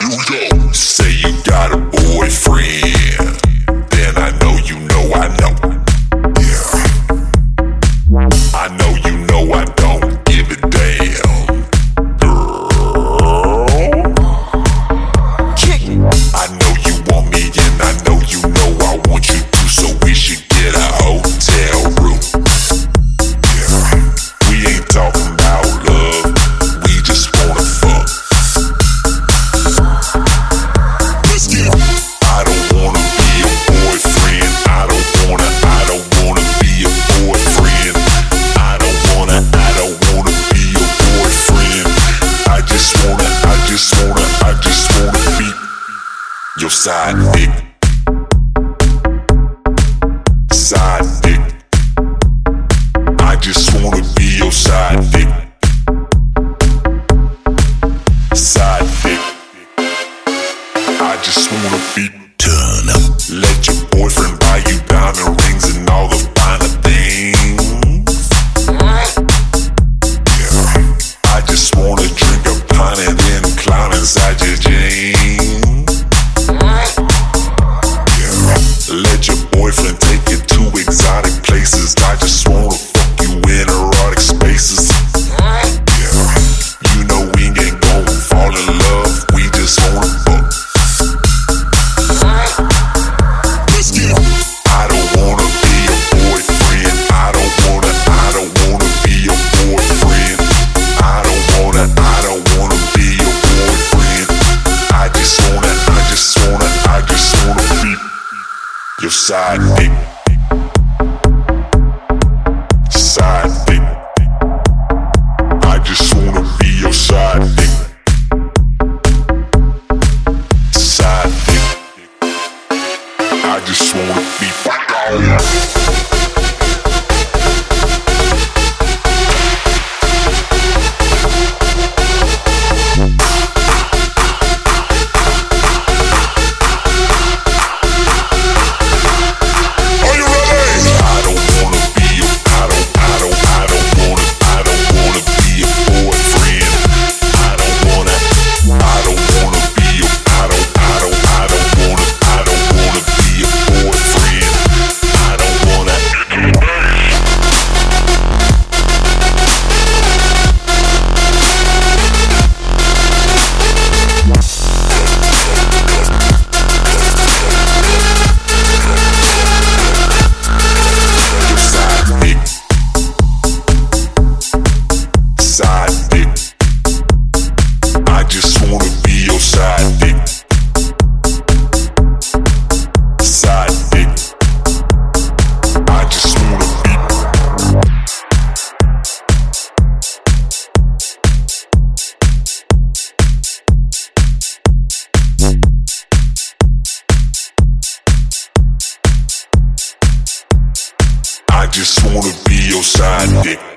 Here we go. Say you got a boyfriend. your side dick. Side dick. I just wanna be your side dick. Side dick. I just wanna be. Turn up. Let your boyfriend. side. Big I just wanna be your side dick.